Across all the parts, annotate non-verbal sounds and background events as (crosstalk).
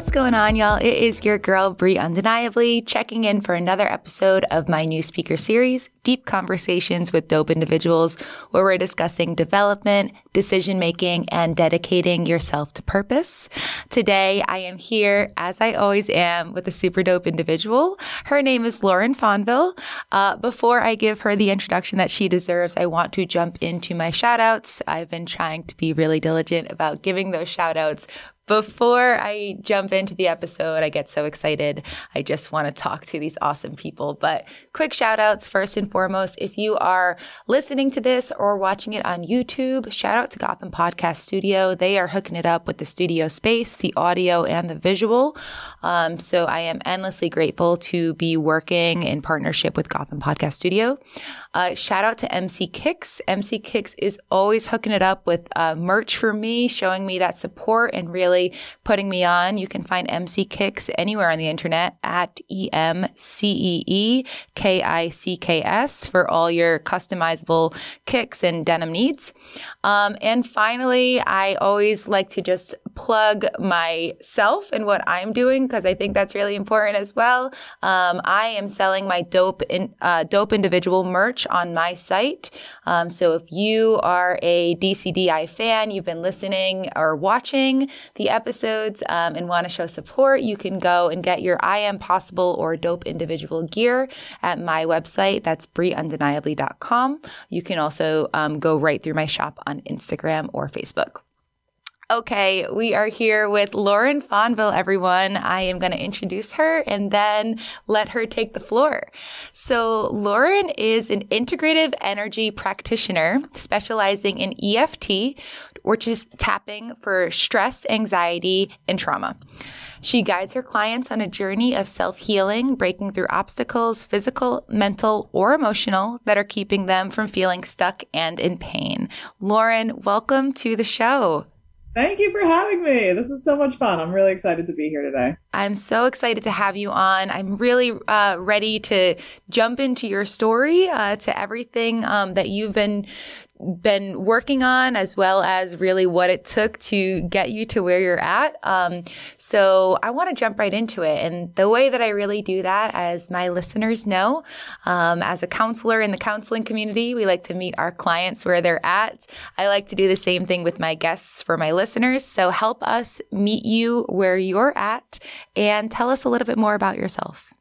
What's going on, y'all? It is your girl, Brie Undeniably, checking in for another episode of my new speaker series, Deep Conversations with Dope Individuals, where we're discussing development, decision making, and dedicating yourself to purpose. Today, I am here, as I always am, with a super dope individual. Her name is Lauren Fonville. Uh, before I give her the introduction that she deserves, I want to jump into my shout outs. I've been trying to be really diligent about giving those shout outs before I jump into the episode, I get so excited. I just want to talk to these awesome people. But quick shout outs first and foremost. If you are listening to this or watching it on YouTube, shout out to Gotham Podcast Studio. They are hooking it up with the studio space, the audio, and the visual. Um, so I am endlessly grateful to be working in partnership with Gotham Podcast Studio. Uh, shout out to MC Kicks. MC Kicks is always hooking it up with uh, merch for me, showing me that support and really putting me on. You can find MC Kicks anywhere on the internet at E M C E E K I C K S for all your customizable kicks and denim needs. Um, and finally, I always like to just plug myself and what I'm doing because I think that's really important as well. Um, I am selling my dope in, uh, dope individual merch on my site. Um, so if you are a DCDI fan, you've been listening or watching the episodes um, and want to show support, you can go and get your I am possible or dope individual gear at my website. That's brieundeniably.com. You can also um, go right through my shop on Instagram or Facebook. Okay, we are here with Lauren Fonville, everyone. I am going to introduce her and then let her take the floor. So, Lauren is an integrative energy practitioner specializing in EFT, which is tapping for stress, anxiety, and trauma. She guides her clients on a journey of self healing, breaking through obstacles, physical, mental, or emotional, that are keeping them from feeling stuck and in pain. Lauren, welcome to the show. Thank you for having me. This is so much fun. I'm really excited to be here today. I'm so excited to have you on. I'm really uh, ready to jump into your story, uh, to everything um, that you've been been working on, as well as really what it took to get you to where you're at. Um, so I want to jump right into it. And the way that I really do that, as my listeners know, um, as a counselor in the counseling community, we like to meet our clients where they're at. I like to do the same thing with my guests for my listeners. So help us meet you where you're at and tell us a little bit more about yourself.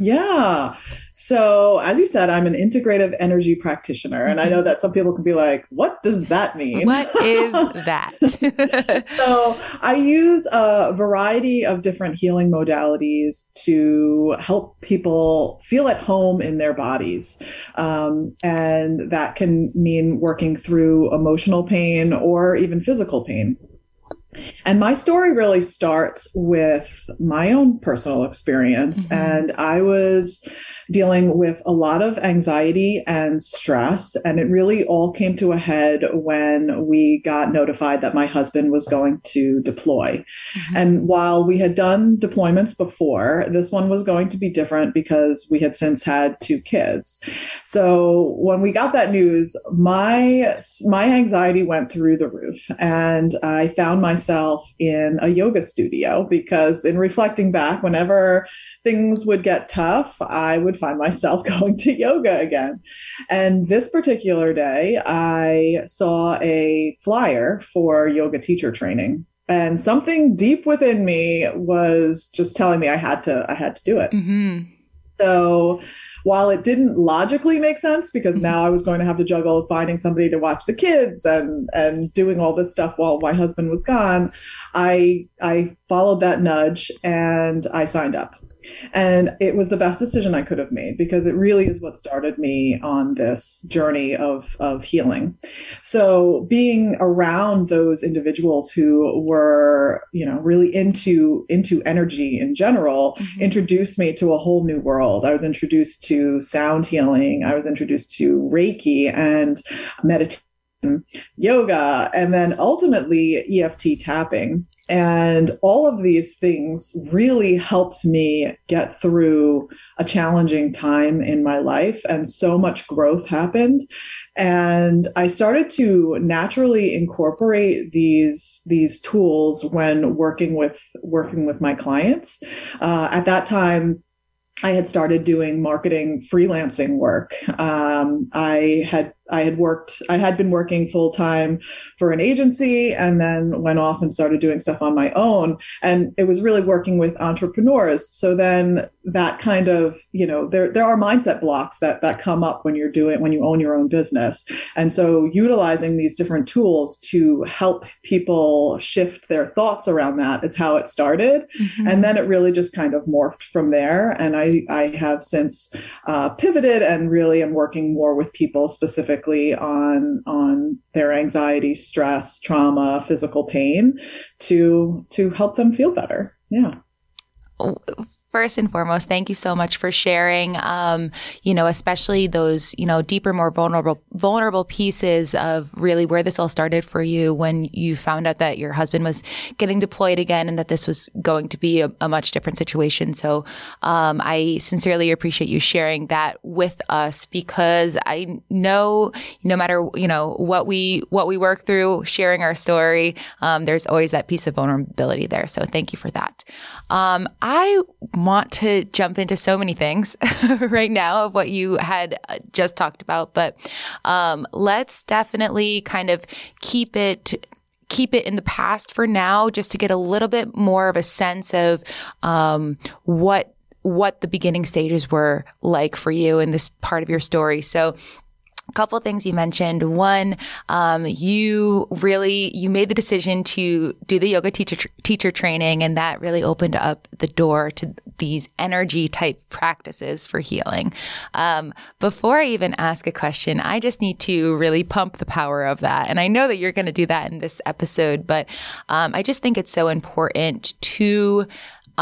Yeah. So, as you said, I'm an integrative energy practitioner. And I know that some people can be like, what does that mean? What is (laughs) that? (laughs) so, I use a variety of different healing modalities to help people feel at home in their bodies. Um, and that can mean working through emotional pain or even physical pain. And my story really starts with my own personal experience. Mm-hmm. And I was dealing with a lot of anxiety and stress. And it really all came to a head when we got notified that my husband was going to deploy. Mm-hmm. And while we had done deployments before, this one was going to be different because we had since had two kids. So when we got that news, my, my anxiety went through the roof and I found myself in a yoga studio because in reflecting back, whenever things would get tough, I would find myself (laughs) going to yoga again. And this particular day, I saw a flyer for yoga teacher training. And something deep within me was just telling me I had to, I had to do it. Mm-hmm. So while it didn't logically make sense because mm-hmm. now I was going to have to juggle finding somebody to watch the kids and and doing all this stuff while my husband was gone, I I followed that nudge and I signed up. And it was the best decision I could have made because it really is what started me on this journey of, of healing. So being around those individuals who were, you know, really into, into energy in general mm-hmm. introduced me to a whole new world. I was introduced to sound healing. I was introduced to Reiki and meditation yoga, and then ultimately EFT tapping. And all of these things really helped me get through a challenging time in my life. And so much growth happened. And I started to naturally incorporate these, these tools when working with, working with my clients. Uh, at that time, I had started doing marketing freelancing work. Um, I had I had worked, I had been working full time for an agency and then went off and started doing stuff on my own. And it was really working with entrepreneurs. So then that kind of, you know, there, there are mindset blocks that, that come up when you're doing, when you own your own business. And so utilizing these different tools to help people shift their thoughts around that is how it started. Mm-hmm. And then it really just kind of morphed from there. And I, I have since uh, pivoted and really am working more with people specifically specifically on on their anxiety, stress, trauma, physical pain to to help them feel better. Yeah oh, first and foremost, thank you so much for sharing. Um, you know, especially those you know deeper, more vulnerable vulnerable pieces of really where this all started for you when you found out that your husband was getting deployed again and that this was going to be a, a much different situation. So, um, I sincerely appreciate you sharing that with us because I know no matter you know what we what we work through, sharing our story, um, there's always that piece of vulnerability there. So, thank you for that. Um, I want to jump into so many things (laughs) right now of what you had uh, just talked about, but um, let's definitely kind of keep it keep it in the past for now, just to get a little bit more of a sense of um, what what the beginning stages were like for you in this part of your story. So couple things you mentioned. One, um, you really you made the decision to do the yoga teacher teacher training, and that really opened up the door to these energy type practices for healing. Um, before I even ask a question, I just need to really pump the power of that, and I know that you're going to do that in this episode, but um, I just think it's so important to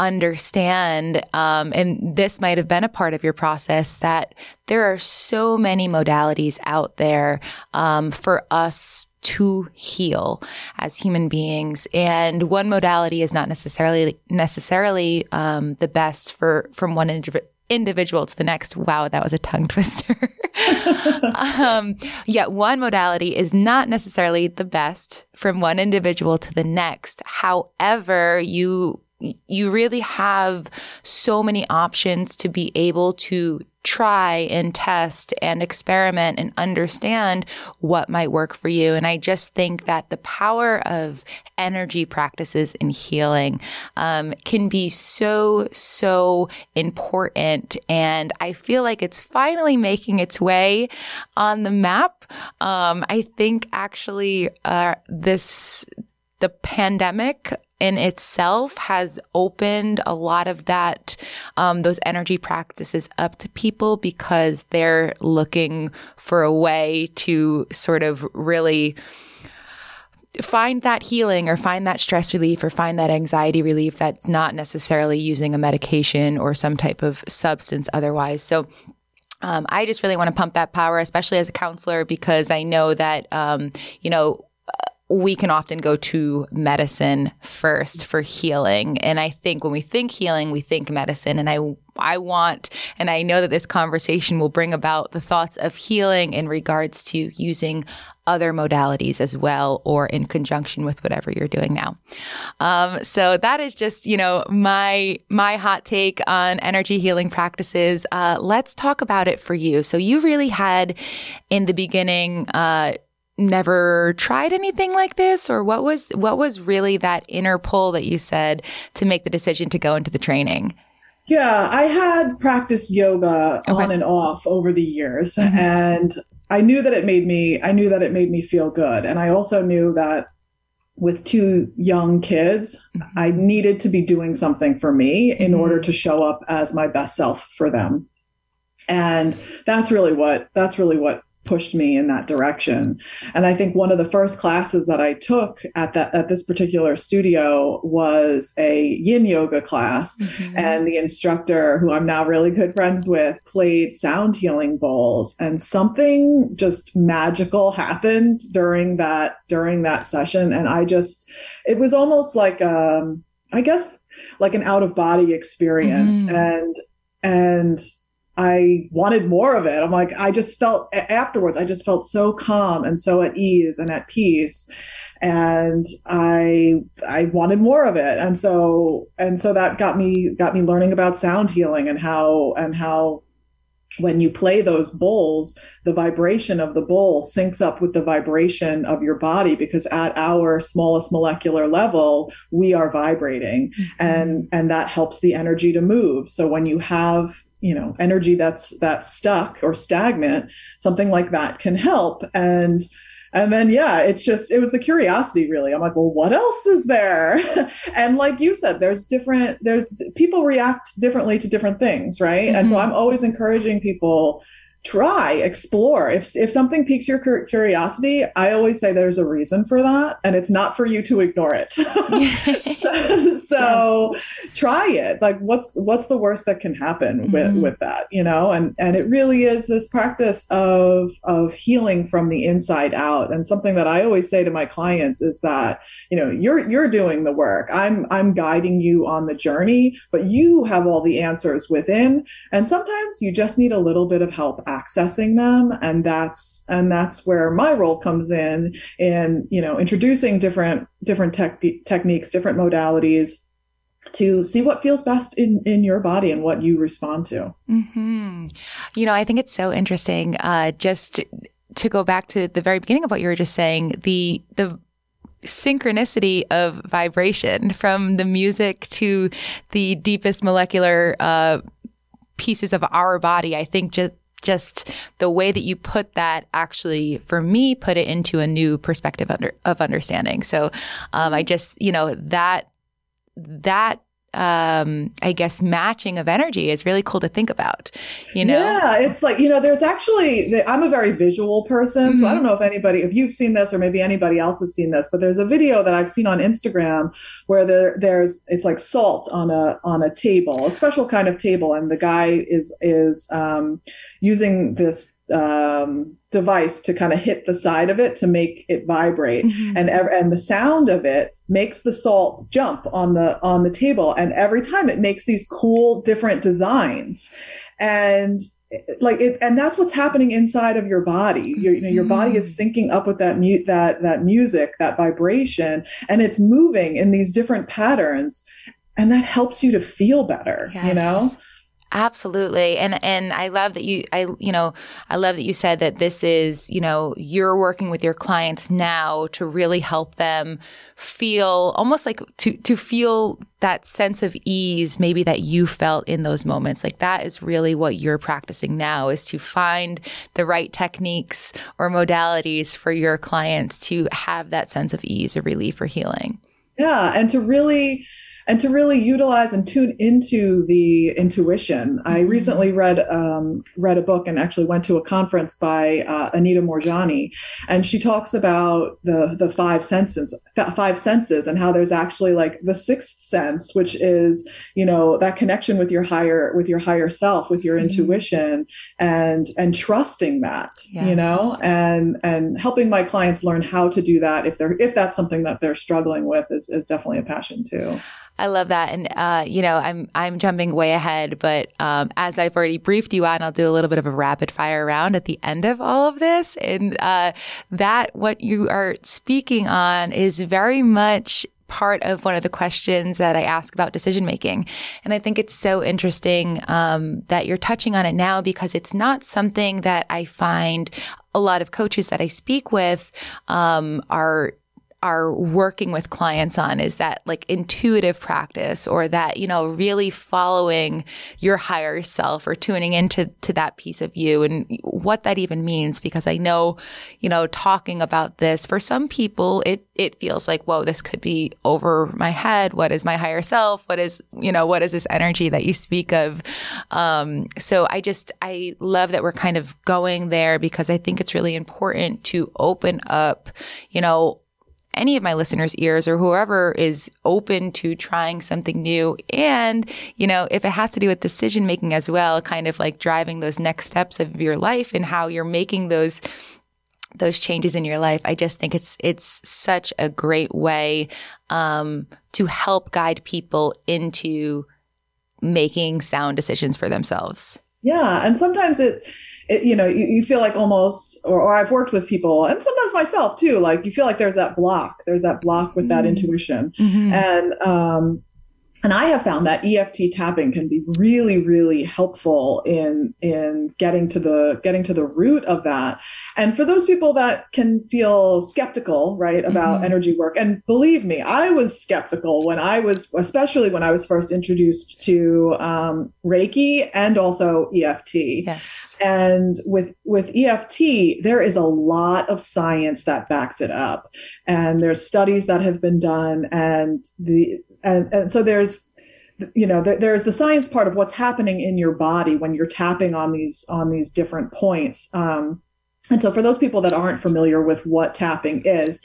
understand, um, and this might have been a part of your process, that there are so many modalities out there um, for us to heal as human beings and one modality is not necessarily necessarily um, the best for from one individual to the next. Wow, that was a tongue (laughs) twister. um, yeah, one modality is not necessarily the best from one individual to the next. However, you you really have so many options to be able to try and test and experiment and understand what might work for you. And I just think that the power of energy practices in healing um, can be so, so important. And I feel like it's finally making its way on the map. Um, I think actually uh, this the pandemic in itself has opened a lot of that, um, those energy practices up to people because they're looking for a way to sort of really find that healing or find that stress relief or find that anxiety relief that's not necessarily using a medication or some type of substance otherwise. So, um, I just really want to pump that power, especially as a counselor, because I know that, um, you know, we can often go to medicine first for healing. And I think when we think healing, we think medicine. And I, I want, and I know that this conversation will bring about the thoughts of healing in regards to using other modalities as well, or in conjunction with whatever you're doing now. Um, so that is just, you know, my, my hot take on energy healing practices. Uh, let's talk about it for you. So you really had in the beginning, uh, never tried anything like this or what was what was really that inner pull that you said to make the decision to go into the training yeah i had practiced yoga okay. on and off over the years mm-hmm. and i knew that it made me i knew that it made me feel good and i also knew that with two young kids mm-hmm. i needed to be doing something for me in mm-hmm. order to show up as my best self for them and that's really what that's really what pushed me in that direction. And I think one of the first classes that I took at that at this particular studio was a yin yoga class. Mm-hmm. And the instructor, who I'm now really good friends with, played sound healing bowls. And something just magical happened during that during that session. And I just it was almost like um I guess like an out of body experience. Mm-hmm. And and I wanted more of it. I'm like, I just felt afterwards, I just felt so calm and so at ease and at peace. And I I wanted more of it. And so and so that got me got me learning about sound healing and how and how when you play those bowls, the vibration of the bowl syncs up with the vibration of your body because at our smallest molecular level, we are vibrating mm-hmm. and, and that helps the energy to move. So when you have you know energy that's that's stuck or stagnant something like that can help and and then yeah it's just it was the curiosity really i'm like well what else is there (laughs) and like you said there's different there's people react differently to different things right mm-hmm. and so mm-hmm. i'm always encouraging people try explore. If if something piques your curiosity i always say there's a reason for that and it's not for you to ignore it. (laughs) So yes. try it. Like what's what's the worst that can happen mm-hmm. with with that you know? And and it really is this practice of of healing from the inside out. And something that i always say to my clients is that you know you're you're doing the work. I'm i'm guiding you on the journey but you have all the answers within. And sometimes you just need a little bit of help accessing them and that's and that's where my role comes in in you know introducing different different tech, techniques different modalities to see what feels best in in your body and what you respond to mm-hmm. you know i think it's so interesting uh, just to go back to the very beginning of what you were just saying the the synchronicity of vibration from the music to the deepest molecular uh, pieces of our body. I think just just the way that you put that actually for me put it into a new perspective under, of understanding. So um, i just you know that that um i guess matching of energy is really cool to think about you know yeah it's like you know there's actually i'm a very visual person mm-hmm. so i mm-hmm. don't know if anybody if you've seen this or maybe anybody else has seen this but there's a video that i've seen on instagram where there there's it's like salt on a on a table a special kind of table and the guy is is um using this um, device to kind of hit the side of it to make it vibrate mm-hmm. and and the sound of it makes the salt jump on the on the table and every time it makes these cool different designs and like it and that's what's happening inside of your body your, you know your body is mm-hmm. syncing up with that mute that that music that vibration and it's moving in these different patterns and that helps you to feel better yes. you know Absolutely. And and I love that you I you know, I love that you said that this is, you know, you're working with your clients now to really help them feel almost like to to feel that sense of ease maybe that you felt in those moments. Like that is really what you're practicing now is to find the right techniques or modalities for your clients to have that sense of ease or relief or healing. Yeah, and to really and to really utilize and tune into the intuition. Mm-hmm. I recently read um, read a book and actually went to a conference by uh, Anita Moorjani, and she talks about the the five senses, five senses, and how there's actually like the sixth sense, which is you know that connection with your higher with your higher self, with your mm-hmm. intuition, and and trusting that, yes. you know, and and helping my clients learn how to do that if they're if that's something that they're struggling with is is definitely a passion too. I love that, and uh, you know, I'm I'm jumping way ahead, but um, as I've already briefed you on, I'll do a little bit of a rapid fire round at the end of all of this, and uh, that what you are speaking on is very much part of one of the questions that I ask about decision making. And I think it's so interesting um, that you're touching on it now because it's not something that I find a lot of coaches that I speak with um, are are working with clients on is that like intuitive practice or that, you know, really following your higher self or tuning into to that piece of you and what that even means. Because I know, you know, talking about this for some people, it, it feels like, whoa, this could be over my head. What is my higher self? What is, you know, what is this energy that you speak of? Um, so I just, I love that we're kind of going there because I think it's really important to open up, you know, any of my listeners' ears or whoever is open to trying something new. And, you know, if it has to do with decision making as well, kind of like driving those next steps of your life and how you're making those those changes in your life. I just think it's it's such a great way um, to help guide people into making sound decisions for themselves. Yeah, and sometimes it it, you know, you, you, feel like almost, or, or, I've worked with people, and sometimes myself too. Like you feel like there's that block. There's that block with that mm-hmm. intuition, mm-hmm. and um, and I have found that EFT tapping can be really, really helpful in in getting to the getting to the root of that. And for those people that can feel skeptical, right, about mm-hmm. energy work, and believe me, I was skeptical when I was, especially when I was first introduced to um, Reiki and also EFT. Yes. And with with EFT, there is a lot of science that backs it up, and there's studies that have been done, and the and, and so there's you know there, there's the science part of what's happening in your body when you're tapping on these on these different points. Um, and so for those people that aren't familiar with what tapping is,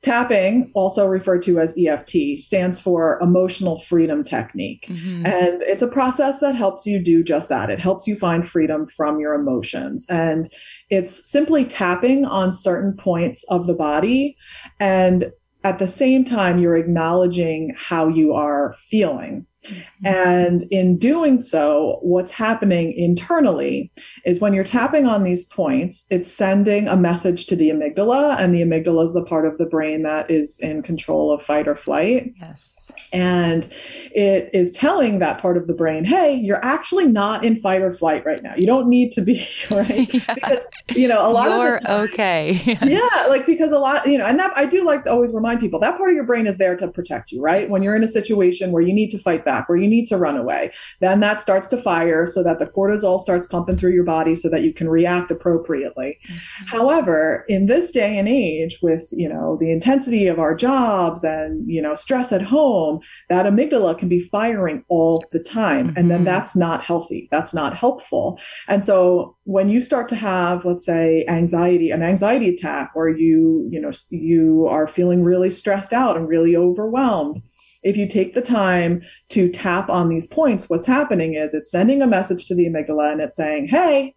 Tapping, also referred to as EFT, stands for Emotional Freedom Technique. Mm-hmm. And it's a process that helps you do just that. It helps you find freedom from your emotions. And it's simply tapping on certain points of the body. And at the same time, you're acknowledging how you are feeling. Mm-hmm. And in doing so, what's happening internally is when you're tapping on these points, it's sending a message to the amygdala, and the amygdala is the part of the brain that is in control of fight or flight. Yes. And it is telling that part of the brain, hey, you're actually not in fight or flight right now. You don't need to be, (laughs) right? (laughs) Yeah. Because, you know, a lot you're of time, okay. (laughs) yeah, like because a lot, you know, and that I do like to always remind people that part of your brain is there to protect you, right? Yes. When you're in a situation where you need to fight back, where you need to run away, then that starts to fire so that the cortisol starts pumping through your body so that you can react appropriately. Mm-hmm. However, in this day and age, with, you know, the intensity of our jobs and, you know, stress at home, that amygdala can be firing all the time. Mm-hmm. And then mm-hmm. that's not healthy. That's not helpful. And so when you start to have, let's say, anxiety, an anxiety attack, or you, you know, you are feeling really stressed out and really overwhelmed, if you take the time to tap on these points, what's happening is it's sending a message to the amygdala and it's saying, hey,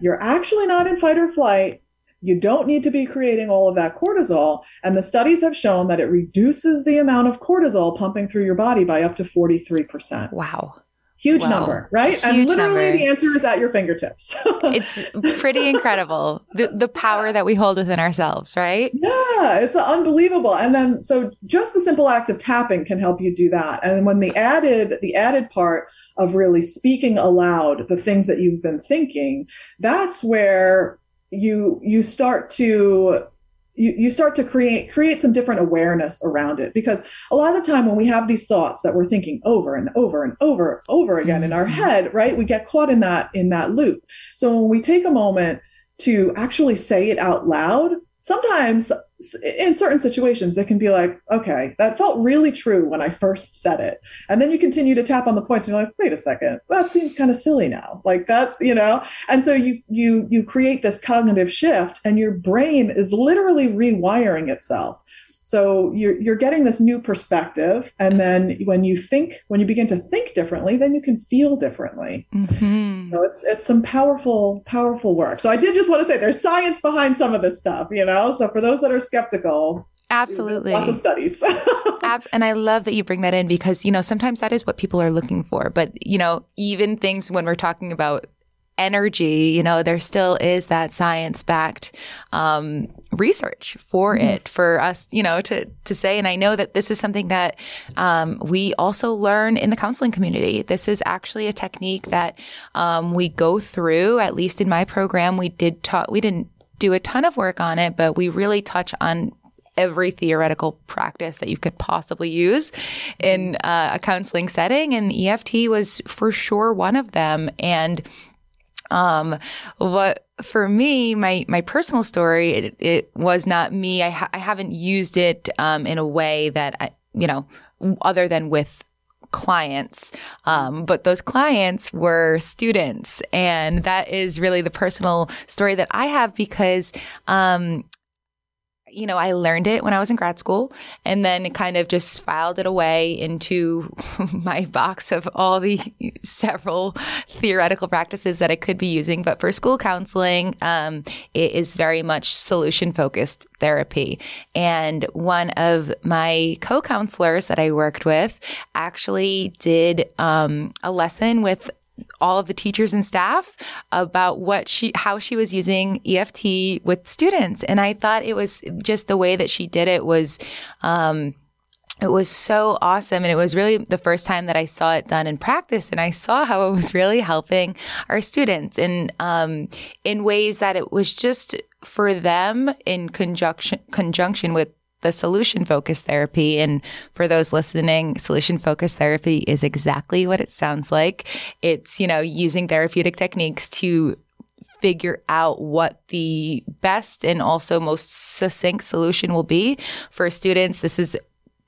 you're actually not in fight or flight. You don't need to be creating all of that cortisol. And the studies have shown that it reduces the amount of cortisol pumping through your body by up to 43%. Wow. Huge wow. number, right? Huge and literally number. the answer is at your fingertips. (laughs) it's pretty incredible. The the power that we hold within ourselves, right? Yeah, it's unbelievable. And then so just the simple act of tapping can help you do that. And when the added the added part of really speaking aloud the things that you've been thinking, that's where you you start to you, you start to create create some different awareness around it because a lot of the time when we have these thoughts that we're thinking over and over and over over again in our mm-hmm. head right we get caught in that in that loop so when we take a moment to actually say it out loud sometimes in certain situations it can be like okay that felt really true when i first said it. And then you continue to tap on the points and you're like wait a second that seems kind of silly now. Like that you know? And so you you you create this cognitive shift and your brain is literally rewiring itself so you're you're getting this new perspective, and then when you think, when you begin to think differently, then you can feel differently. Mm-hmm. So it's it's some powerful powerful work. So I did just want to say there's science behind some of this stuff, you know. So for those that are skeptical, Absolutely. Lots of studies. (laughs) and I love that you bring that in because, you know, sometimes that is what people are looking for. But, you know, even things when we're talking about energy, you know, there still is that science backed um, research for mm-hmm. it for us, you know, to to say. And I know that this is something that um, we also learn in the counseling community. This is actually a technique that um, we go through. At least in my program, we did talk. We didn't do a ton of work on it, but we really touch on every theoretical practice that you could possibly use in uh, a counseling setting. And EFT was for sure one of them. And um, what for me, my my personal story, it, it was not me. I, ha- I haven't used it um, in a way that I, you know, other than with clients. Um, but those clients were students. And that is really the personal story that I have because um, you know, I learned it when I was in grad school and then kind of just filed it away into (laughs) my box of all the (laughs) several theoretical practices that I could be using. But for school counseling, um, it is very much solution focused therapy. And one of my co counselors that I worked with actually did um, a lesson with all of the teachers and staff about what she how she was using EFT with students and I thought it was just the way that she did it was um, it was so awesome. And it was really the first time that I saw it done in practice. And I saw how it was really helping our students in, um, in ways that it was just for them in conjunction, conjunction with the solution focused therapy. And for those listening, solution focused therapy is exactly what it sounds like. It's, you know, using therapeutic techniques to figure out what the best and also most succinct solution will be for students. This is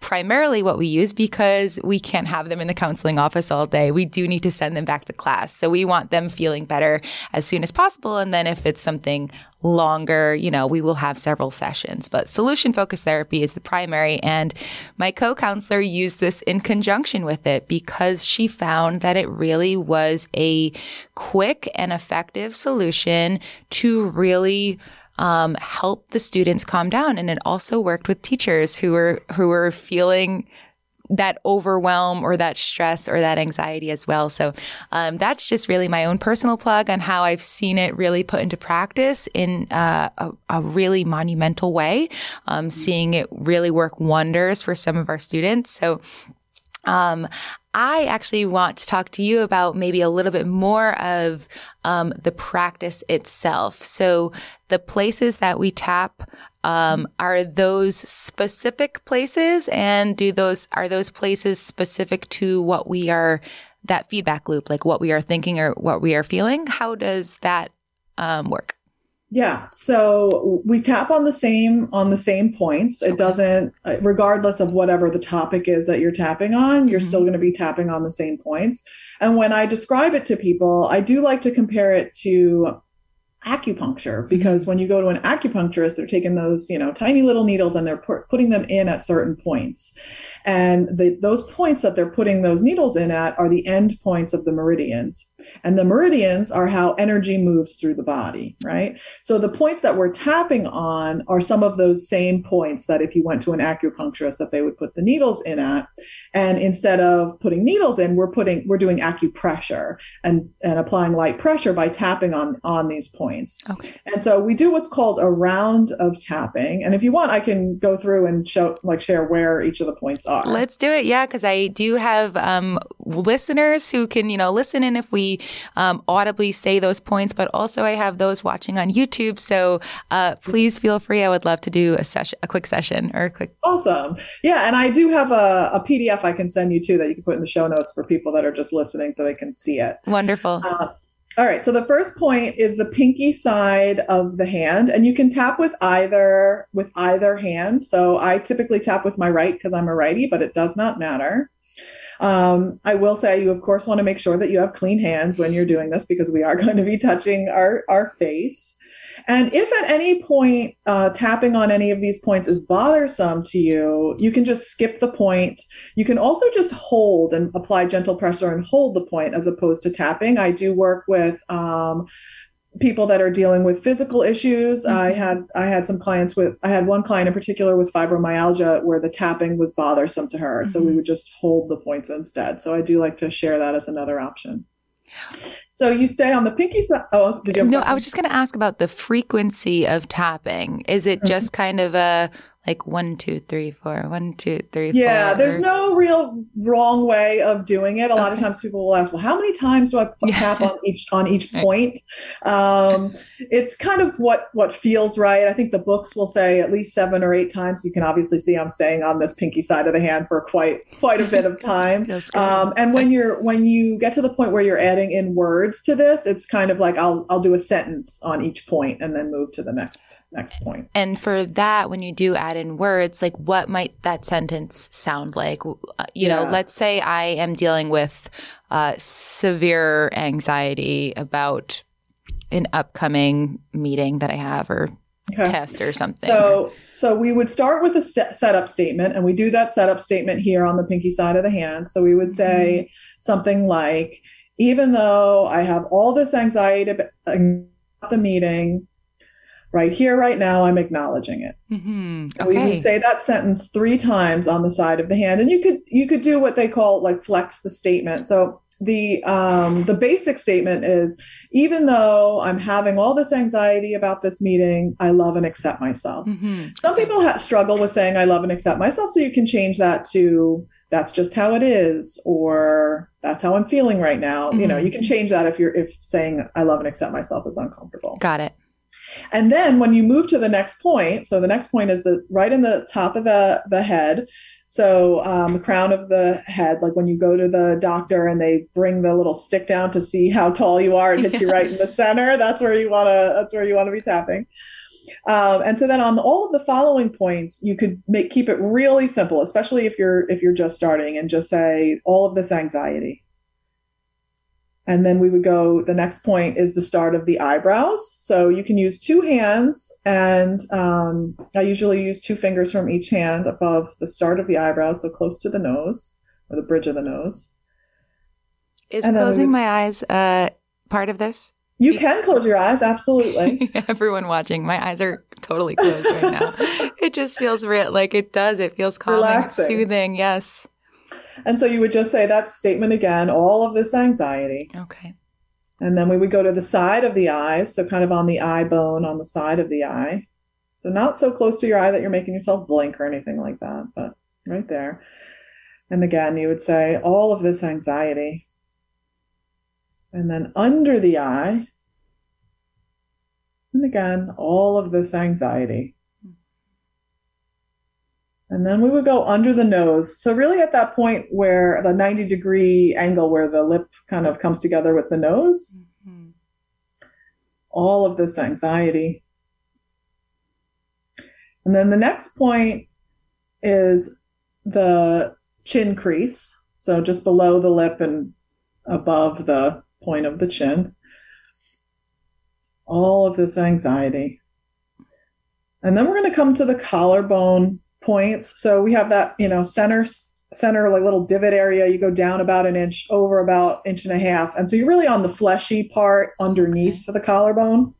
primarily what we use because we can't have them in the counseling office all day. We do need to send them back to class. So we want them feeling better as soon as possible. And then if it's something longer, you know, we will have several sessions. But solution focused therapy is the primary. And my co counselor used this in conjunction with it because she found that it really was a quick and effective solution to really um, help the students calm down. And it also worked with teachers who were who were feeling that overwhelm or that stress or that anxiety as well. So um, that's just really my own personal plug on how I've seen it really put into practice in uh, a, a, really monumental way. Um, seeing it really work wonders for some of our students. So um, I actually want to talk to you about maybe a little bit more of um, the practice itself. So, the places that we tap um, are those specific places, and do those are those places specific to what we are that feedback loop, like what we are thinking or what we are feeling? How does that um, work? Yeah. So we tap on the same on the same points. It doesn't uh, regardless of whatever the topic is that you're tapping on, you're mm-hmm. still going to be tapping on the same points. And when I describe it to people, I do like to compare it to acupuncture because when you go to an acupuncturist they're taking those you know tiny little needles and they're pu- putting them in at certain points and the, those points that they're putting those needles in at are the end points of the meridians and the meridians are how energy moves through the body right so the points that we're tapping on are some of those same points that if you went to an acupuncturist that they would put the needles in at and instead of putting needles in we're putting we're doing acupressure and and applying light pressure by tapping on on these points. Okay. And so we do what's called a round of tapping. And if you want, I can go through and show, like, share where each of the points are. Let's do it. Yeah. Cause I do have um, listeners who can, you know, listen in if we um, audibly say those points, but also I have those watching on YouTube. So uh, please feel free. I would love to do a session, a quick session or a quick. Awesome. Yeah. And I do have a, a PDF I can send you too that you can put in the show notes for people that are just listening so they can see it. Wonderful. Uh, all right, so the first point is the pinky side of the hand, and you can tap with either with either hand. So I typically tap with my right because I'm a righty, but it does not matter. Um, I will say you of course want to make sure that you have clean hands when you're doing this because we are (laughs) going to be touching our our face. And if at any point uh, tapping on any of these points is bothersome to you, you can just skip the point. You can also just hold and apply gentle pressure and hold the point as opposed to tapping. I do work with um, people that are dealing with physical issues. Mm-hmm. I had I had some clients with I had one client in particular with fibromyalgia where the tapping was bothersome to her. Mm-hmm. So we mm-hmm. would just hold the points instead. So I do like to share that as another option. So you stay on the pinky side. Oh, did you? no, I was just going to ask about the frequency of tapping. Is it mm-hmm. just kind of a like one, two, three, four, one, two, three, yeah, four, there's or- no real wrong way of doing it. A lot of times people will ask, "Well, how many times do I put Yeah. tap on each on each Right. point?" Um, it's kind of what what feels right. I think the books will say at least seven or eight times. You can obviously see I'm staying on this pinky side of the hand for quite quite a bit of (laughs) time. Um, and when you're when you get to the point where you're adding in words to this, it's kind of like I'll I'll do a sentence on each point and then move to the next next point. And for that, when you do add in words, like what might that sentence sound like? Uh, You know, Yeah. let's say I am dealing with uh, severe anxiety about an upcoming meeting that I have or Okay. test or something. So, so we would start with a st- setup statement, and we do that setup statement here on the pinky side of the hand. So we would say something like, "Even though I have all this anxiety about the meeting, right here, right now, I'm acknowledging it." hmm And We okay. would say that sentence three times on the side of the hand, and you could you could do what they call like flex the statement. So the um, the basic statement is even though I'm having all this anxiety about this meeting, I love and accept myself. Mhm. Some Okay. people ha- struggle with saying I love and accept myself, so you can change that to that's just how it is, or that's how I'm feeling right now. You know, Mhm. you can change that if you're if saying I love and accept myself is uncomfortable. Got it. And then when you move to the next point, so the next point is the right in the top of the the head. So um, the crown of the head, like when you go to the doctor and they bring the little stick down to see how tall you are, it hits you right in the (laughs) center. That's where you want to. That's where you want to be tapping. Um, and so then on all of the following points, you could make keep it really simple, especially if you're if you're just starting, and just say all of this anxiety. And then we would go, the next point is the start of the eyebrows. So you can use two hands, and um, I usually use two fingers from each hand above the start of the eyebrows, so close to the nose or the bridge of the nose. Is And closing would- my eyes uh, part of this? You can close your eyes, absolutely. (laughs) Everyone watching, my eyes are totally closed right now. (laughs) it just feels real, like it does. It feels calming, Relaxing. soothing. Yes. And so you would just say that statement again, all of this anxiety. Okay. And then we would go to the side of the eye, so kind of on the eye bone on the side of the eye. So not so close to your eye that you're making yourself blink or anything like that, but right there. And again, you would say all of this anxiety. And then under the eye. And again, all of this anxiety. And then we would go under the nose. So, really, at that point where the 90 degree angle where the lip kind of comes together with the nose, Mhm. all of this anxiety. And then the next point is the chin crease. So, just below the lip and above the point of the chin. All of this anxiety. And then we're going to come to the collarbone points. So we have that, you know, center center like little divot area. You go down about an inch, over about inch and a half, and so you're really on the fleshy part underneath the collarbone.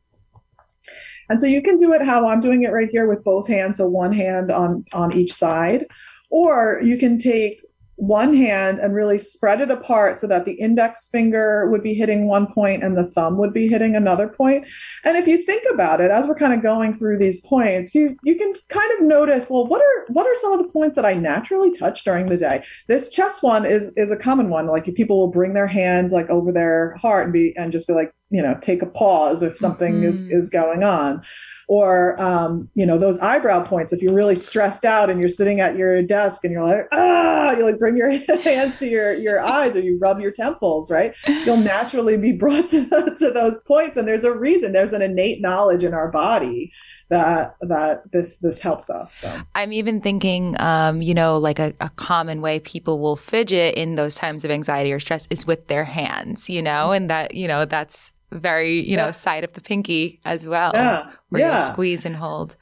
And so you can do it how I'm doing it right here with both hands, so one hand on on each side, or you can take one hand and really spread it apart so that the index finger would be hitting one point and the thumb would be hitting another point. And if you think about it, as we're kind of going through these points, you you can kind of notice, well, what are what are some of the points that I naturally touch during the day? This chest one is is a common one. Like people will bring their hand like over their heart and be and just be like, you know, take a pause if something is Mhm. is going on. Or um, you know, those eyebrow points, if you're really stressed out and you're sitting at your desk and you're like, ah, you like bring your (laughs) hands to your your eyes or you rub your temples, right? you'll naturally be brought (laughs) to, to those points and there's a reason there's an innate knowledge in our body that that this this helps us so. I'm even thinking, um, you know, like a, a common way people will fidget in those times of anxiety or stress is with their hands, you know, and that, you know, that's very, you know, side of the pinky as well, yeah. where yeah. you squeeze and hold.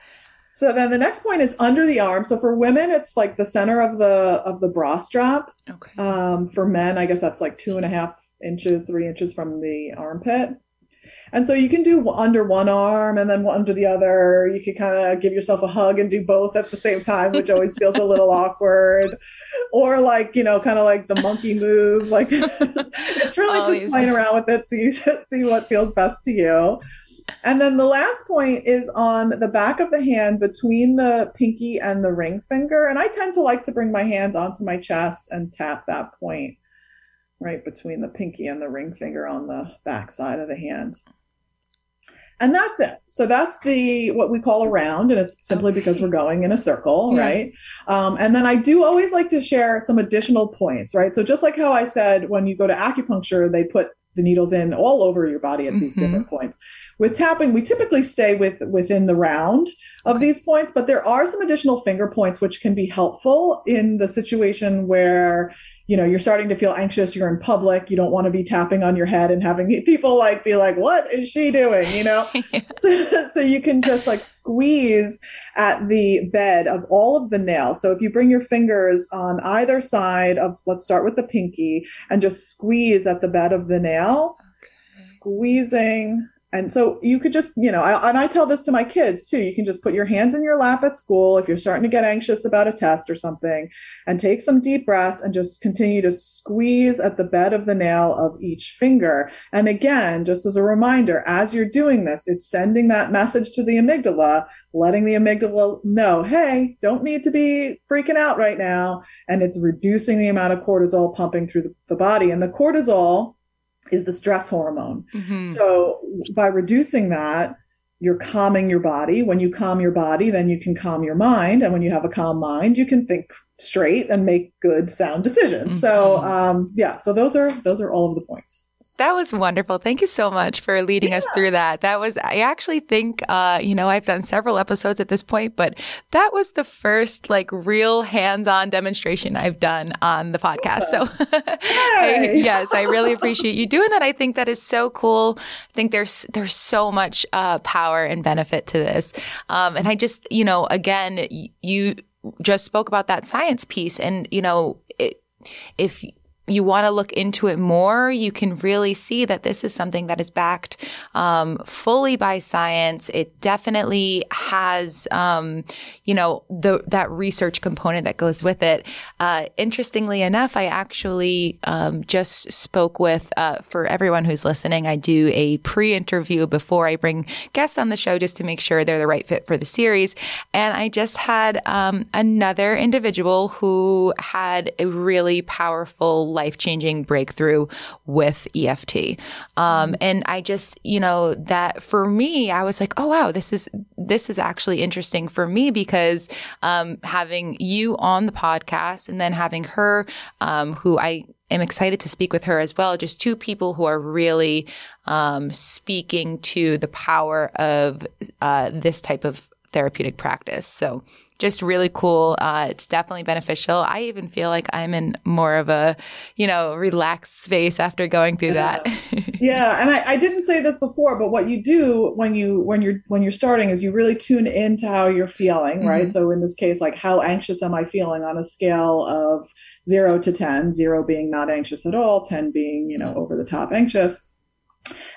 so then the next point is under the arm. So for women it's like the center of the of the bra strap. Okay. um, for men i guess that's like two and a half inches three inches from the armpit and so you can do under one arm and then under the other you can kind of give yourself a hug and do both at the same time which always feels a little (laughs) awkward or like you know kind of like the monkey move like (laughs) it's really All just playing around with it see (laughs) see what feels best to you And then the last point is on the back of the hand between the pinky and the ring finger. And I tend to like to bring my hands onto my chest and tap that point right between the pinky and the ring finger on the back side of the hand. And that's it. So that's the what we call a round, and it's simply okay. because we're going in a circle, yeah. right? Um, and then I do always like to share some additional points, right? So just like how I said, when you go to acupuncture, they put the needles in all over your body at these mm-hmm. different points. With tapping, we typically stay with within the round of okay. these points, but there are some additional finger points which can be helpful in the situation where you know you're starting to feel anxious you're in public you don't want to be tapping on your head and having (laughs) people like be like what is she doing you know (laughs) yeah. (laughs) so, so, you can just like squeeze at the bed of all of the nails so if you bring your fingers on either side of let's start with the pinky and just squeeze at the bed of the nail okay. squeezing and so you could just, you know, I, and I tell this to my kids too. You can just put your hands in your lap at school if you're starting to get anxious about a test or something and take some deep breaths and just continue to squeeze at the bed of the nail of each finger. And again, just as a reminder, as you're doing this, it's sending that message to the amygdala, letting the amygdala know, hey, don't need to be freaking out right now. And it's reducing the amount of cortisol pumping through the, the body. And the cortisol, is the stress hormone. Mm-hmm. So by reducing that, you're calming your body. When you calm your body, then you can calm your mind. And when you have a calm mind, you can think straight and make good sound decisions. Mm-hmm. So um, yeah, so those are those are all of the points. That was wonderful. Thank you so much for leading yeah. us through that. That was, I actually think, uh, you know, I've done several episodes at this point, but that was the first like real hands-on demonstration I've done on the podcast. So (laughs) I, yes, I really (laughs) appreciate you doing that. I think that is so cool. I think there's, there's so much, uh, power and benefit to this. Um, and I just, you know, again, you just spoke about that science piece and, you know, it, if you want to look into it more, you can really see that this is something that is backed um, fully by science. It definitely has, um, you know, the that research component that goes with it. Uh, interestingly enough, I actually um, just spoke with uh, for everyone who's listening. I do a pre-interview before I bring guests on the show just to make sure they're the right fit for the series, and I just had um, another individual who had a really powerful life changing breakthrough with EFT. Um, mm-hmm. and I just, you know, that for me, I was like, oh, wow, this is, this is actually interesting for me because, um, having you on the podcast and then having her, um, who I, am excited to speak with her as well. Just two people who are really um, speaking to the power of uh, this type of therapeutic practice. So just really cool. Uh, it's definitely beneficial. I even feel like I'm in more of a, you know, relaxed space after going through yeah. that. (laughs) yeah, and I, I, didn't say this before, but what you do when you when you're when you're starting is you really tune into how you're feeling, mm-hmm. right? So in this case, like how anxious am I feeling on a scale of zero to ten? Zero being not anxious at all, ten being you know over the top anxious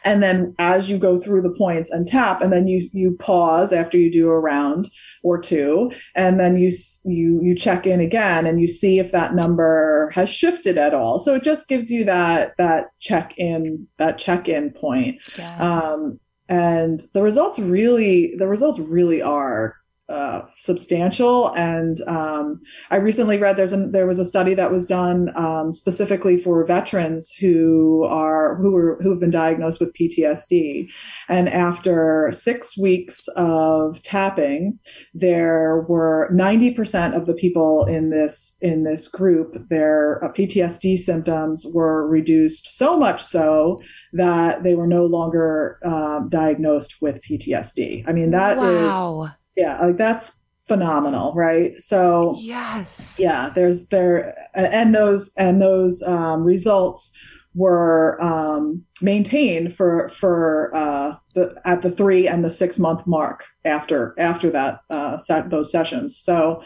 and then as you go through the points and tap and then you you pause after you do a round or two and then you you you check in again and you see if that number has shifted at all so it just gives you that that check in that check in point yeah. um, and the results really the results really are uh, substantial. And um, I recently read there's a, there was a study that was done um, specifically for veterans who are who were who have been diagnosed with PTSD, and after six weeks of tapping, there were 90% of the people in this in this group their uh, PTSD symptoms were reduced so much so that they were no longer um, diagnosed with PTSD. I mean that wow. is yeah like that's phenomenal right? So yes. yeah there's there and those and those um, results were um, maintained for for uh, the at the three and the six month mark after after that uh, set, those sessions. So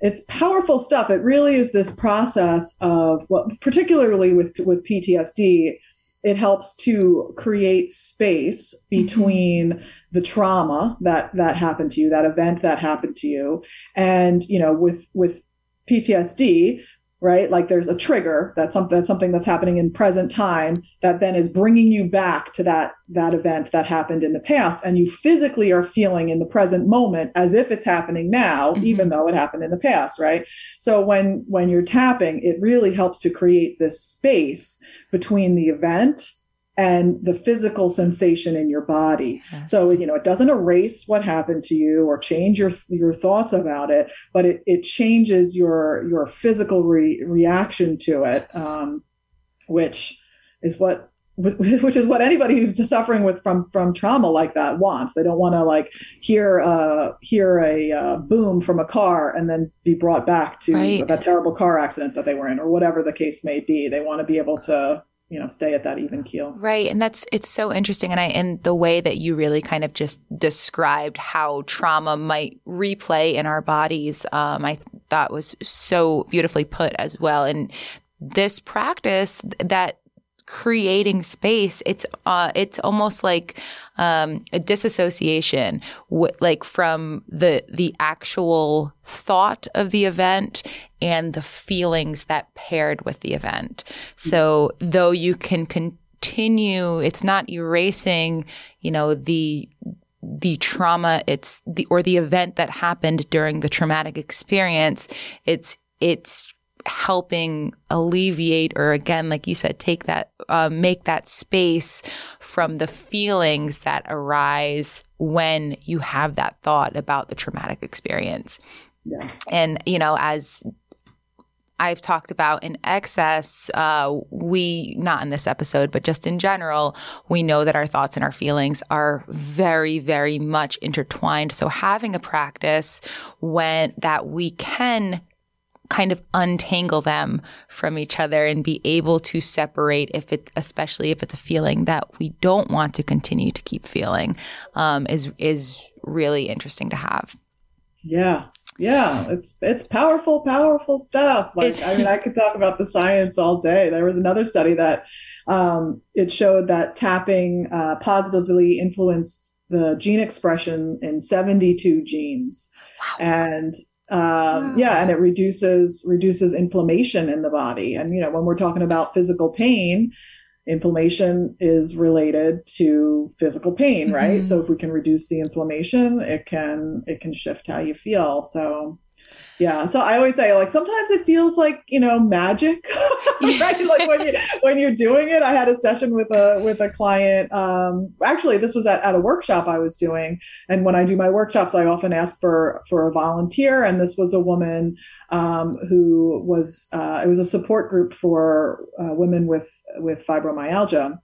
it's powerful stuff. It really is this process of what particularly with with ptsd it helps to create space mm-hmm. between mm-hmm. the trauma that that happened to you that event that happened to you and you know with with PTSD right? Like there's a trigger that's something that's something that's happening in present time that then is bringing you back to that that event that happened in the past, and you physically are feeling in the present moment as if it's happening now, mm-hmm. even though it happened in the past, right? So when when you're tapping, it really helps to create this space between the event and the physical sensation in your body. Yes. So, you know, it doesn't erase what happened to you or change your your thoughts about it, but it, it changes your your physical re- reaction to it, um, which is what (laughs) which is what anybody who's (laughs) suffering with from from trauma like that wants. They don't want to like hear uh hear a uh, boom from a car and then be brought back to right. that terrible car accident that they were in or whatever the case may be. They want to be able to you know stay at that even keel. Right and that's it's so interesting and i and the way that you really kind of just described how trauma might replay in our bodies um, i thought was so beautifully put as well and this practice that creating space it's uh it's almost like um a disassociation w- like from the the actual thought of the event and the feelings that paired with the event. So though you can continue it's not erasing you know the the trauma it's the or the event that happened during the traumatic experience it's it's helping alleviate or again like you said take that uh, make that space from the feelings that arise when you have that thought about the traumatic experience yeah. and you know as I've talked about in excess, uh, we, not in this episode, but just in general, we know that our thoughts and our feelings are very, very much intertwined. So having a practice when that we can kind of untangle them from each other and be able to separate if it's especially if it's a feeling that we don't want to continue to keep feeling um, is is really interesting to have. Yeah. Yeah. It's it's powerful powerful stuff. Like i mean i could talk about the science all day. There was another study that um, it showed that tapping uh, positively influenced the gene expression in 72 genes. Wow. and um, wow. yeah and it reduces reduces inflammation in the body and you know when we're talking about physical pain inflammation is related to physical pain right mm-hmm. so if we can reduce the inflammation it can it can shift how you feel so yeah so i always say like sometimes it feels like you know magic (laughs) right? Like when you when you're doing it. I had a session with a with a client um actually this was at, at a workshop i was doing. And when i do my workshops i often ask for for a volunteer. And this was a woman um, who was uh, it was a support group for uh, women with with fibromyalgia.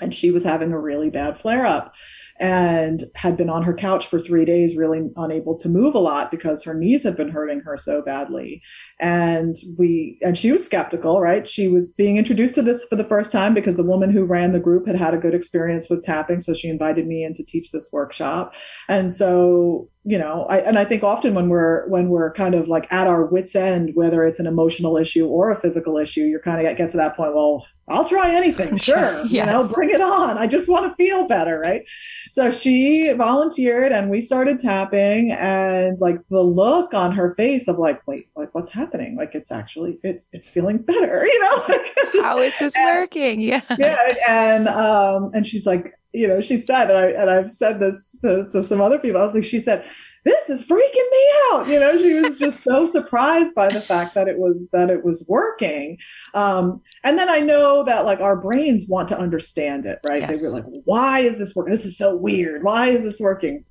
And she was having a really bad flare up and had been on her couch for three days, really unable to move a lot because her knees had been hurting her so badly. And we, and she was skeptical, right? She was being introduced to this for the first time because the woman who ran the group had had a good experience with tapping. So she invited me in to teach this workshop. And so you know I, and i think often when we're when we're kind of like at our wits end whether it's an emotional issue or a physical issue you're kind of get, get to that point well i'll try anything (laughs) sure yes. you know bring it on. I just want to feel better right? So she volunteered and we started tapping and like the look on her face of like wait like what's happening? Like it's actually it's it's feeling better (laughs) you know? How is this (laughs) and, working? Yeah. Yeah and um and she's like you know, she said, and, I, and I've said this to, to some other people, I was like, she said, this is freaking me out. You know, she was just so (laughs) surprised by the fact that it was, that it was working. Um, and then I know that like our brains want to understand it, right? Yes. They were like, why is this working? This is so weird. Why is this working?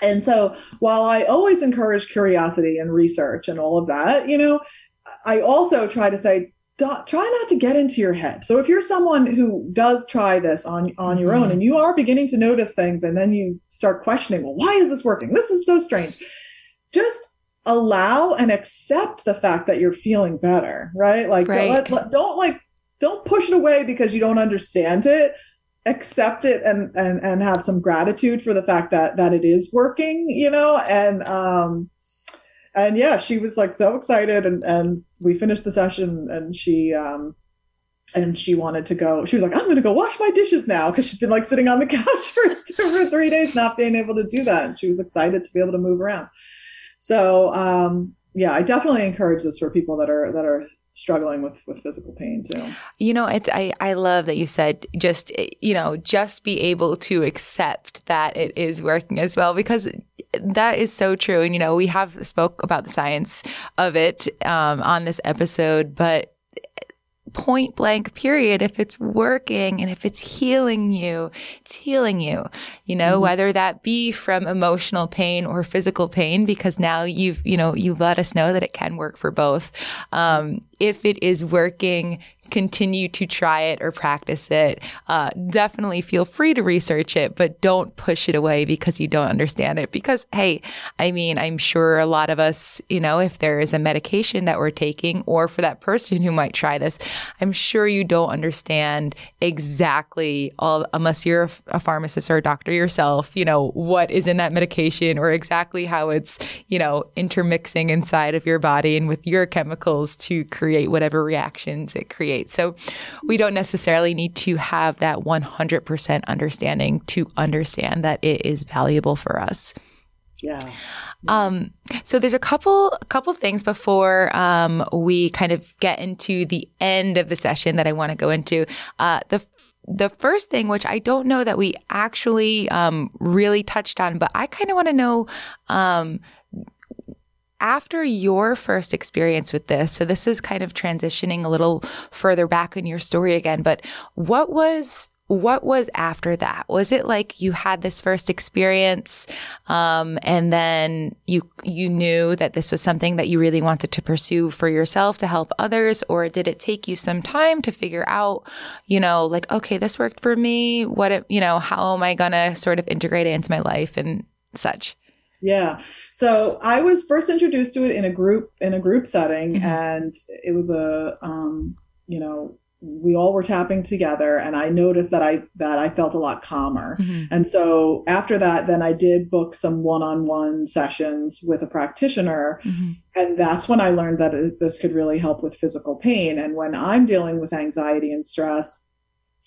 And so while I always encourage curiosity and research and all of that, you know, I also try to say, try not to get into your head. So if you're someone who does try this on on your mm-hmm. own and you are beginning to notice things and then you start questioning, well, why is this working? This is so strange. Just allow and accept the fact that you're feeling better, right? Like right. Don't, don't like don't push it away because you don't understand it. Accept it and and and have some gratitude for the fact that that it is working, you know, and um and yeah, she was like so excited and and we finished the session and she um and she wanted to go. She was like i'm going to go wash my dishes now because she'd been like sitting on the (laughs) couch for, for three days not being able to do that and she was excited to be able to move around. So um yeah i definitely encourage this for people that are that are struggling with with physical pain too. You know, it's I I love that you said just you know just be able to accept that it is working as well because that is so true. And you know, we have spoke about the science of it um, on this episode, but point blank period if it's working and if it's healing you it's healing you you know mm-hmm. whether that be from emotional pain or physical pain because now you've you know you've let us know that it can work for both um, if it is working continue to try it or practice it. Uh, definitely feel free to research it, but don't push it away because you don't understand it. Because, hey, I mean, I'm sure a lot of us, you know, if there is a medication that we're taking, or for that person who might try this, I'm sure you don't understand exactly all, unless you're a pharmacist or a doctor yourself, you know, what is in that medication or exactly how it's, you know, intermixing inside of your body and with your chemicals to create whatever reactions it creates. So we don't necessarily need to have that 100% understanding to understand that it is valuable for us. Yeah. Um, so there's a couple a couple things before um, we kind of get into the end of the session that I want to go into. Uh, the the first thing, which I don't know that we actually um, really touched on, but I kind of want to know um, after your first experience with this, so this is kind of transitioning a little further back in your story again, but what was what was after that? Was it like you had this first experience, um, and then you you knew that this was something that you really wanted to pursue for yourself to help others, or did it take you some time to figure out, you know, like okay, this worked for me. What it, you know, how am I gonna sort of integrate it into my life and such? Yeah. So I was first introduced to it in a group in a group setting, mm-hmm. and it was a um, you know we all were tapping together and i noticed that i that i felt a lot calmer mm-hmm. and so after that then i did book some one-on-one sessions with a practitioner mm-hmm. and that's when i learned that this could really help with physical pain and when i'm dealing with anxiety and stress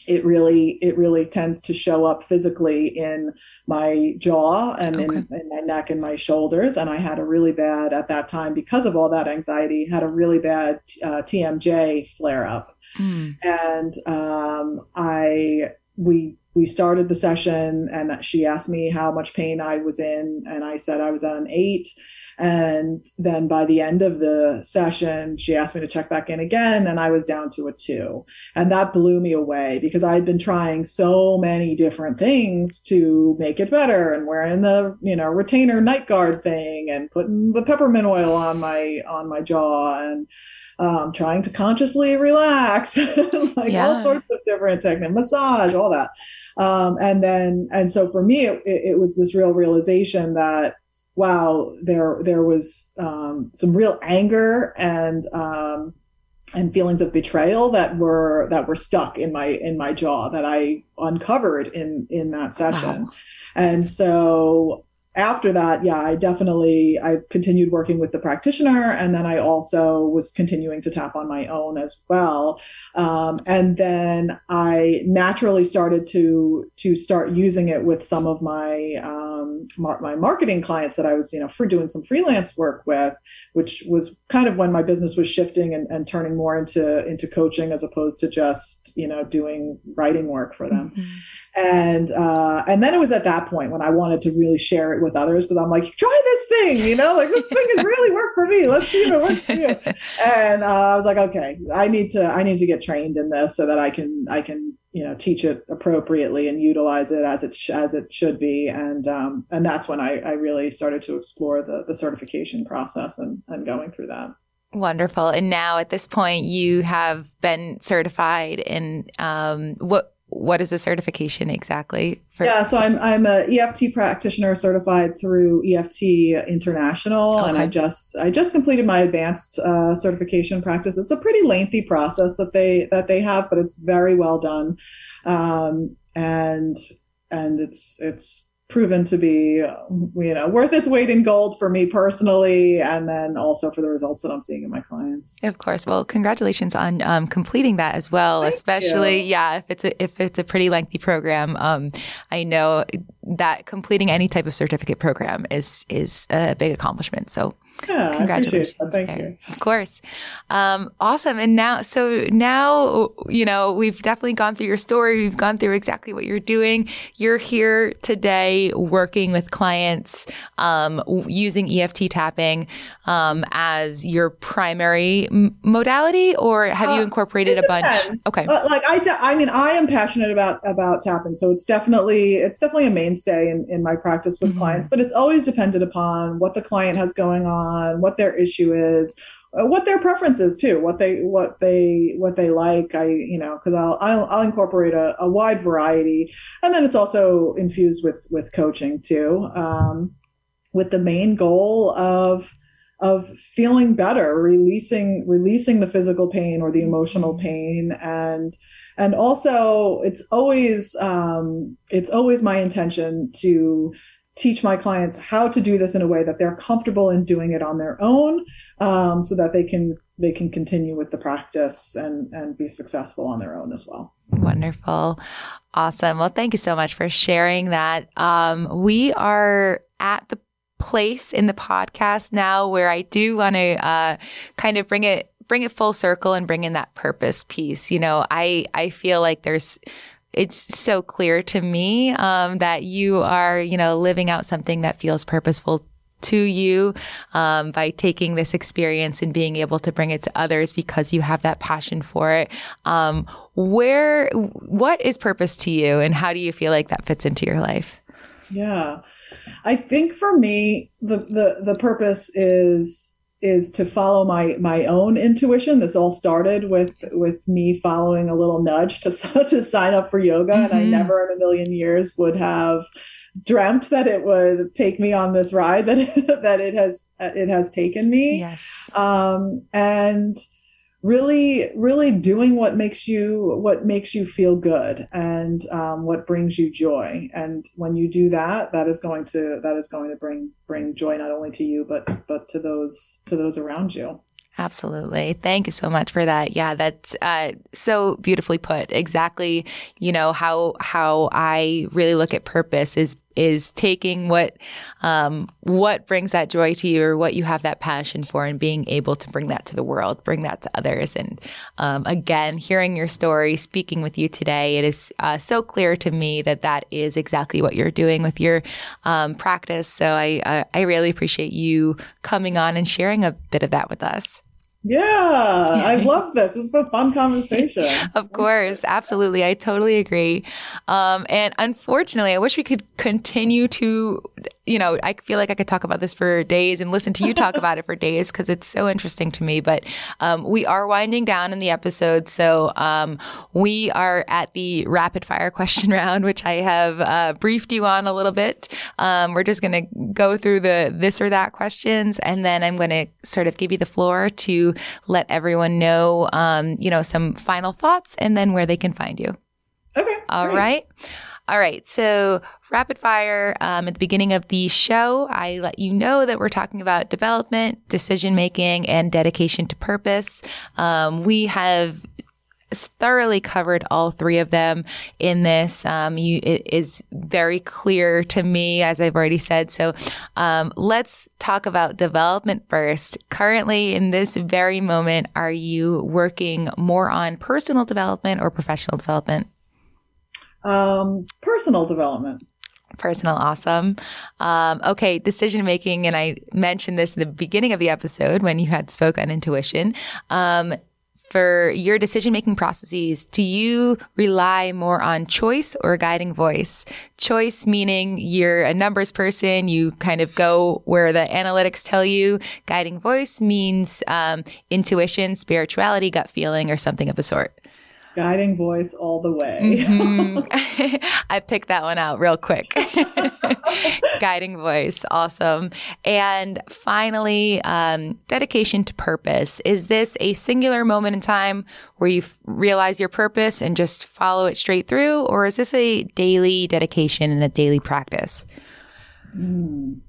it really it really tends to show up physically in my jaw and okay. in, in, my neck and my shoulders and i had a really bad at that time because of all that anxiety had a really bad uh, tmj flare up mm. and um, i we we started the session and she asked me how much pain i was in and i said i was at an eight and then by the end of the session, she asked me to check back in again, and I was down to a two. And that blew me away because I'd been trying so many different things to make it better and wearing the, you know, retainer night guard thing and putting the peppermint oil on my on my jaw and um, trying to consciously relax, (laughs) like yeah. all sorts of different techniques, massage, all that. Um, and then, and so for me, it, it was this real realization that wow, there there was um, some real anger and um, and feelings of betrayal that were that were stuck in my in my jaw that I uncovered in in that session, wow. and so after that, yeah, I definitely I continued working with the practitioner, and then I also was continuing to tap on my own as well. Um, and then I naturally started to to start using it with some of my um, my marketing clients that I was you know for doing some freelance work with, which was kind of when my business was shifting and, and turning more into into coaching as opposed to just you know doing writing work for them. Mm-hmm and uh, and then it was at that point when I wanted to really share it with others because I'm like, try this thing, you know, like this thing has really worked for me. Let's see if it works for you. (laughs) And uh, I was like, okay, I need to I need to get trained in this so that I can I can you know teach it appropriately and utilize it as it sh- as it should be. And um, and that's when I, I really started to explore the the certification process and and going through that. Wonderful. And now at this point, you have been certified in um, what what is the certification exactly? For- yeah, so I'm I'm a EFT practitioner certified through EFT International, okay. and I just I just completed my advanced uh, certification practice. It's a pretty lengthy process that they that they have, but it's very well done, um, and and it's it's proven to be you know worth its weight in gold for me personally and then also for the results that i'm seeing in my clients. Of course. Well congratulations on um, completing that as well Thank especially you. yeah if it's a if it's a pretty lengthy program. Um, i know that completing any type of certificate program is is a big accomplishment. So yeah, congratulations. Thank there. you. Of course. Um, awesome. And now, so now, you know, we've definitely gone through your story. We've gone through exactly what you're doing. You're here today working with clients, um, using EFT tapping, um, as your primary m- modality, or have uh, you incorporated a bunch? Okay. Like I, I mean, I am passionate about, about tapping. So it's definitely, it's definitely a mainstay in, in my practice with mm-hmm. clients, but it's always dependent upon what the client has going on what their issue is, uh, what their preference is too, what they what they what they like. I you know because I'll, I'll, I'll incorporate a, a, wide variety, and then it's also infused with with coaching too, um, with the main goal of of feeling better, releasing releasing the physical pain or the emotional mm-hmm. pain, and and also it's always um, it's always my intention to teach my clients how to do this in a way that they're comfortable in doing it on their own um, so that they can they can continue with the practice and and be successful on their own as well. Wonderful. Awesome. Well thank you so much for sharing that. Um, we are at the place in the podcast now where i do want to uh, kind of bring it bring it full circle and bring in that purpose piece you know i i feel like there's it's so clear to me um, that you are, you know, living out something that feels purposeful to you um, by taking this experience and being able to bring it to others because you have that passion for it. Um, where, what is purpose to you, and how do you feel like that fits into your life? Yeah, I think for me, the the the purpose is is to follow my my own intuition. This all started with with me following a little nudge to (laughs) to sign up for yoga, mm-hmm. and I mm-hmm. never in a million years would have dreamt that it would take me on this ride that (laughs) that it has it has taken me. Yes. Um, and really really doing what makes you what makes you feel good and um, what brings you joy and when you do that that is going to that is going to bring bring joy not only to you but but to those to those around you Absolutely. Thank you so much for that. Yeah, that's uh, so beautifully put. Exactly, you know how how I really look at purpose is is taking what um, what brings that joy to you or what you have that passion for and being able to bring that to the world, bring that to others. And um, again, hearing your story, speaking with you today, it is uh, so clear to me that that is exactly what you're doing with your um, practice. So I, I I really appreciate you coming on and sharing a bit of that with us. Yeah, I (laughs) love this. This is a fun conversation. (laughs) of course, absolutely. I totally agree. Um, and unfortunately, I wish we could continue to you know, I feel like I could talk about this for days and listen to you talk about it for days because it's so interesting to me. But um, we are winding down in the episode. So um, we are at the rapid fire question (laughs) round, which I have uh, briefed you on a little bit. Um, we're just going to go through the this or that questions, and then I'm going to sort of give you the floor to let everyone know, um, you know, some final thoughts and then where they can find you. Okay. All great. right. All right. So, rapid fire. Um, at the beginning of the show, I let you know that we're talking about development, decision making, and dedication to purpose. Um, we have thoroughly covered all three of them in this. Um, you, it is very clear to me, as I've already said. So um, let's talk about development first. Currently, in this very moment, are you working more on personal development or professional development? Um, personal development. Personal, awesome. Um, okay, decision making, and I mentioned this in the beginning of the episode when you had spoke on intuition. Um, for your decision making processes, do you rely more on choice or guiding voice? Choice meaning you're a numbers person, you kind of go where the analytics tell you. Guiding voice means um, intuition, spirituality, gut feeling, or something of the sort guiding voice all the way. mm-hmm. (laughs) (laughs) I picked that one out real quick. (laughs) guiding voice, awesome. And finally, um, dedication to purpose. Is this a singular moment in time where you f- realize your purpose and just follow it straight through, or is this a daily dedication and a daily practice? Mm.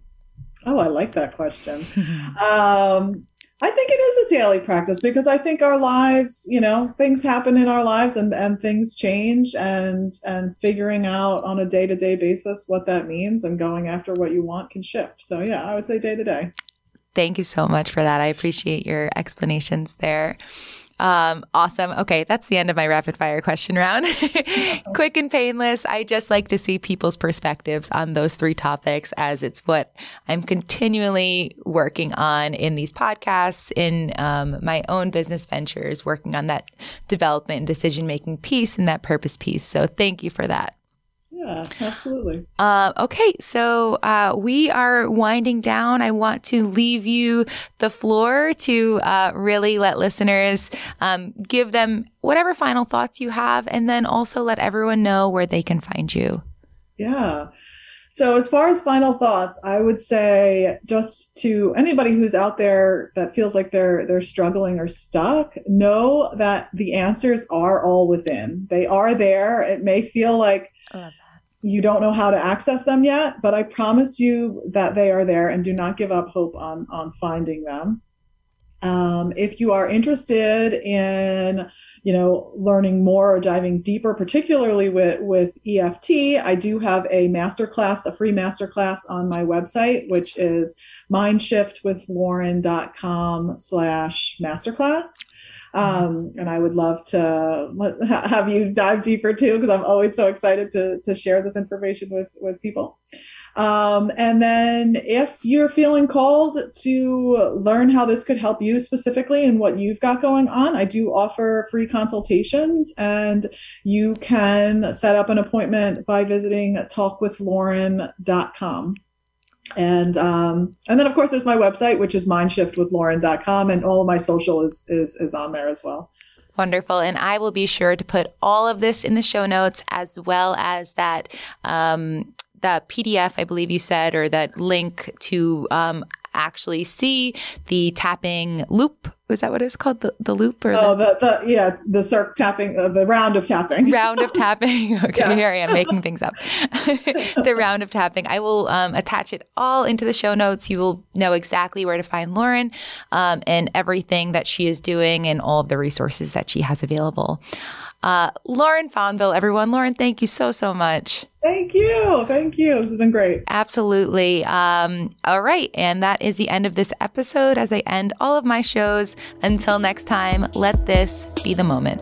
Oh, I like that question. um, I think it is a daily practice because I think our lives, you know, things happen in our lives and, and things change and and figuring out on a day to day basis what that means and going after what you want can shift. So yeah, I would say day to day. Thank you so much for that. I appreciate your explanations there. Um, awesome. Okay, that's the end of my rapid fire question round. (laughs) Quick and painless. I just like to see people's perspectives on those three topics as it's what I'm continually working on in these podcasts, in um, my own business ventures, working on that development and decision making piece and that purpose piece. So thank you for that. Yeah, absolutely. Uh, okay, so uh, we are winding down. I want to leave you the floor to uh, really let listeners um, give them whatever final thoughts you have, and then also let everyone know where they can find you. Yeah. So, as far as final thoughts, I would say just to anybody who's out there that feels like they're they're struggling or stuck, know that the answers are all within. They are there. It may feel like you don't know how to access them yet, but I promise you that they are there and do not give up hope on, on finding them. Um, if you are interested in, you know, learning more or diving deeper, particularly with, with EFT, I do have a masterclass, a free masterclass on my website, which is mindshiftwithlauren.com slash masterclass. Um, and I would love to have you dive deeper too, because I'm always so excited to, to share this information with, with people. Um, and then if you're feeling called to learn how this could help you specifically and what you've got going on, I do offer free consultations and you can set up an appointment by visiting talkwithlauren.com. And um, and then of course there's my website, which is mindshiftwithlauren.com, and all of my social is is is on there as well. Wonderful. And I will be sure to put all of this in the show notes as well as that um, that PDF, I believe you said, or that link to um, actually see the tapping loop. Was that what it's called? The, the loop or oh, the, the, the yeah, the circ tapping, uh, the round of tapping. (laughs) round of tapping. (laughs) Okay, yes. here I am making things up. (laughs) the round of tapping. I will um, attach it all into the show notes. You will know exactly where to find Lauren um, and everything that she is doing and all of the resources that she has available. Uh, Lauren Fonville, everyone. Lauren, thank you so, so much. Thank you. Thank you. This has been great. Absolutely. Um, all right. And that is the end of this episode as I end all of my shows. Until next time, let this be the moment.